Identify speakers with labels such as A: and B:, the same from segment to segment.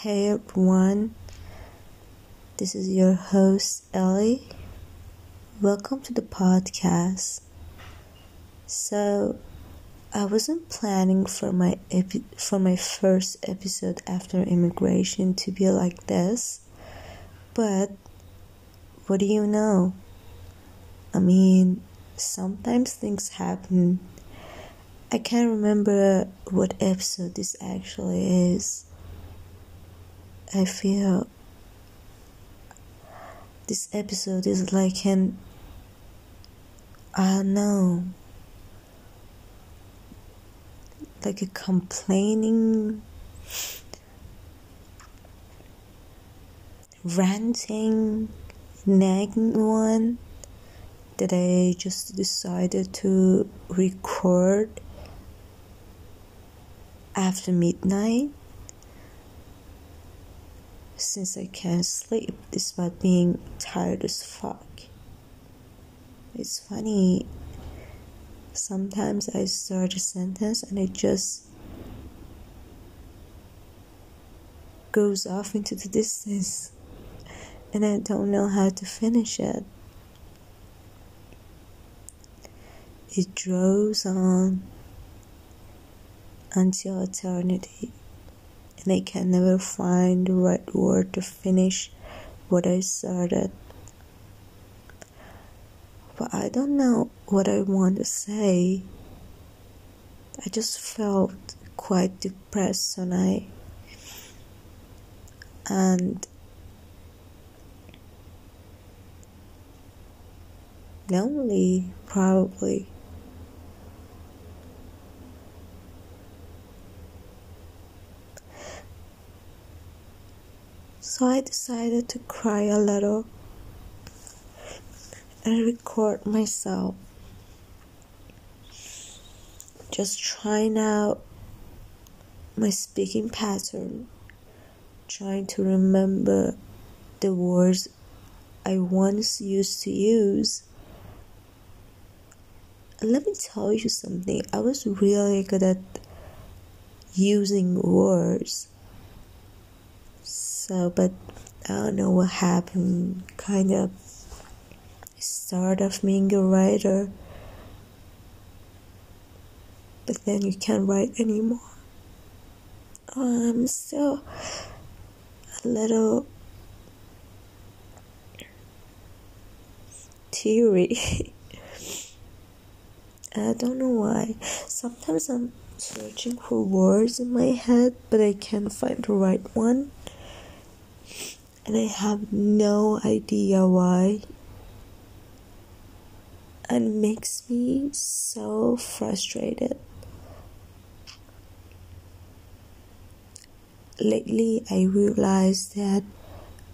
A: Hey everyone, this is your host Ellie. Welcome to the podcast. So, I wasn't planning for my epi- for my first episode after immigration to be like this, but what do you know? I mean, sometimes things happen. I can't remember what episode this actually is. I feel this episode is like an I know like a complaining ranting nagging one that I just decided to record after midnight since I can't sleep despite being tired as fuck. It's funny, sometimes I start a sentence and it just goes off into the distance and I don't know how to finish it. It draws on until eternity and I can never find the right word to finish what I started. But I don't know what I want to say. I just felt quite depressed tonight. And lonely, probably. So I decided to cry a little and record myself. Just trying out my speaking pattern, trying to remember the words I once used to use. Let me tell you something, I was really good at using words so, but I don't know what happened. Kind of start of being a writer, but then you can't write anymore. Um, I'm still a little teary. I don't know why. Sometimes I'm searching for words in my head, but I can't find the right one and I have no idea why. And makes me so frustrated. Lately, I realized that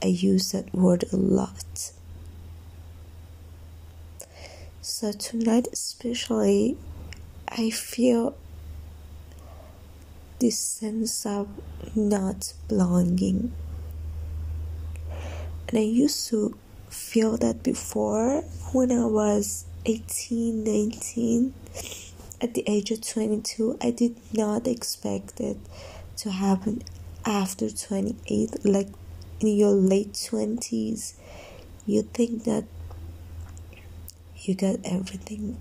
A: I use that word a lot. So, tonight, especially, I feel this sense of not belonging and I used to feel that before when I was 18, 19, at the age of 22. I did not expect it to happen after 28, like in your late 20s. You think that you got everything.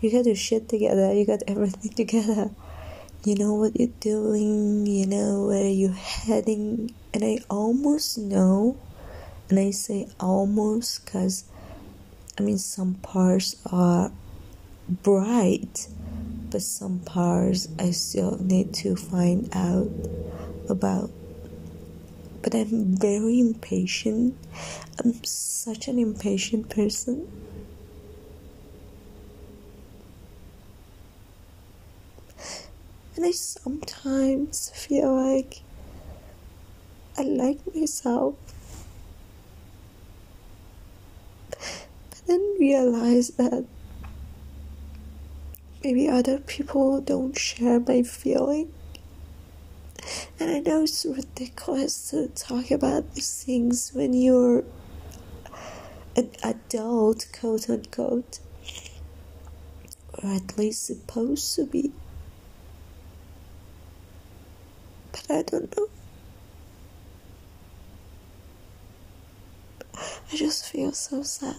A: You got your shit together, you got everything together you know what you're doing, you know where you're heading, and I almost know, and I say almost because I mean, some parts are bright, but some parts I still need to find out about. But I'm very impatient. I'm such an impatient person. I sometimes feel like I like myself. But then realize that maybe other people don't share my feeling. And I know it's ridiculous to talk about these things when you're an adult, quote unquote, or at least supposed to be. I don't know. I just feel so sad.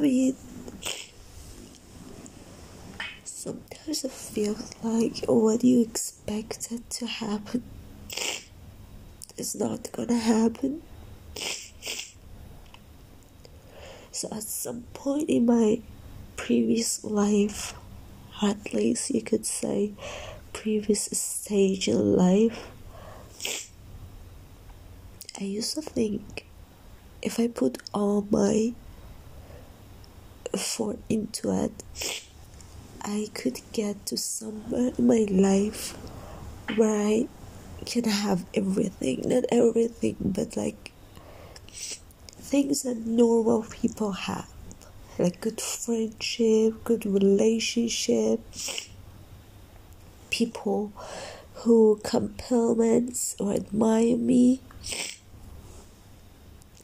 A: Mean, sometimes it feels like what you expected to happen is not gonna happen. So, at some point in my previous life, at least you could say, previous stage in life, I used to think if I put all my effort into it, I could get to somewhere in my life where I can have everything. Not everything, but like things that normal people have. Like good friendship, good relationship, people who compliments or admire me.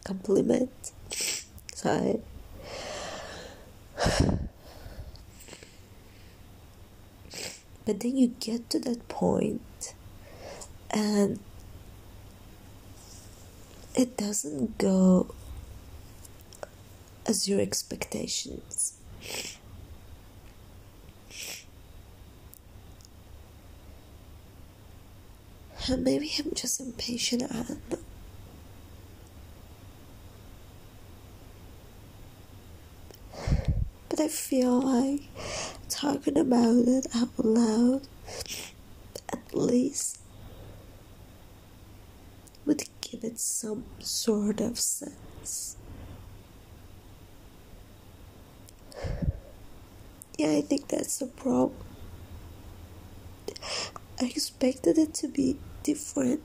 A: Compliment. Sorry. But then you get to that point and it doesn't go as your expectations. And maybe I'm just impatient, I don't know. But I feel like talking about it out loud at least would give it some sort of sense. Yeah, I think that's the problem. I expected it to be different.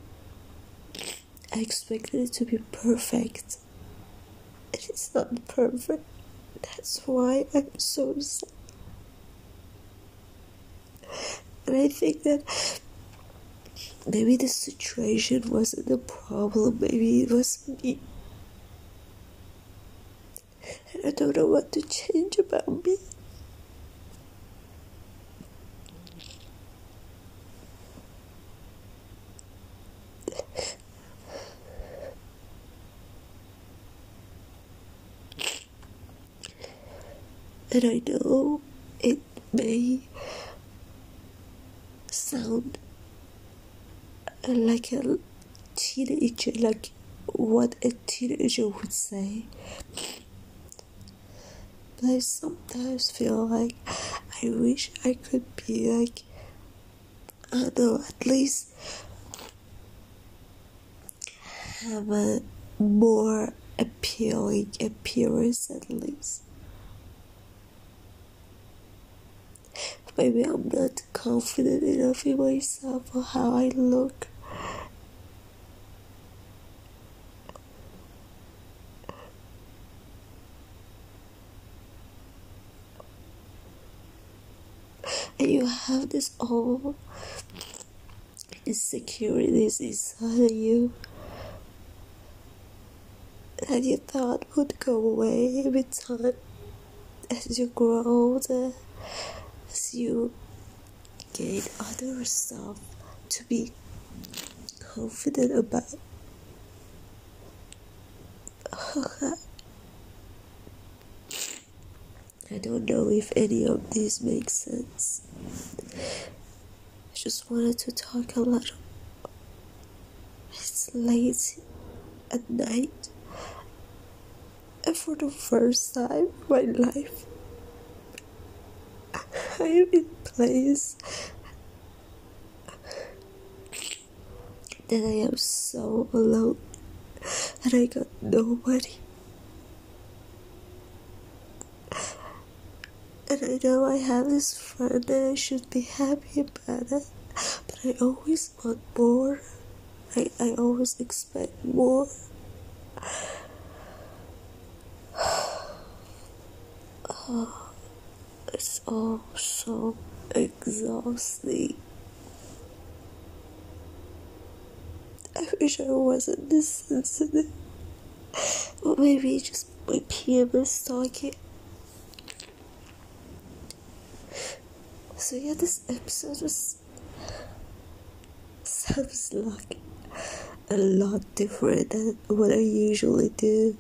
A: I expected it to be perfect. It is not perfect. That's why I'm so sad. And I think that maybe the situation wasn't the problem, maybe it was me. And I don't know what to change about me. And I know it may sound like a teenager, like what a teenager would say. But I sometimes feel like I wish I could be like, I don't know, at least have a more appealing appearance at least. Maybe I'm not confident enough in myself or how I look. And you have this all insecurities inside you that you thought would go away with time as you grow older you get other stuff to be confident about. I don't know if any of these makes sense. I just wanted to talk a little. It's late at night, and for the first time in my life, Am in place that I am so alone and I got nobody. And I know I have this friend and I should be happy about it, but I always want more. I, I always expect more. Oh, it's all so exhausting. I wish I wasn't this sensitive. Or maybe just my PMS talking. So yeah, this episode was sounds like a lot different than what I usually do.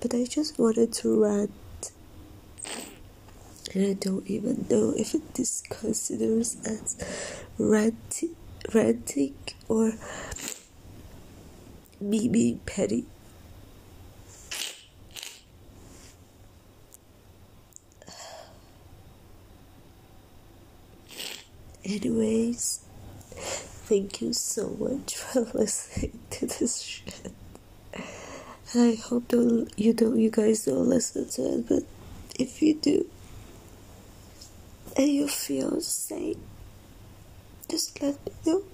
A: But I just wanted to rant. I don't even know if it is considered as ranting, ranting or me being petty. Anyways, thank you so much for listening to this shit. I hope don't you don't you guys don't listen to it, but if you do and you feel safe, just let me know.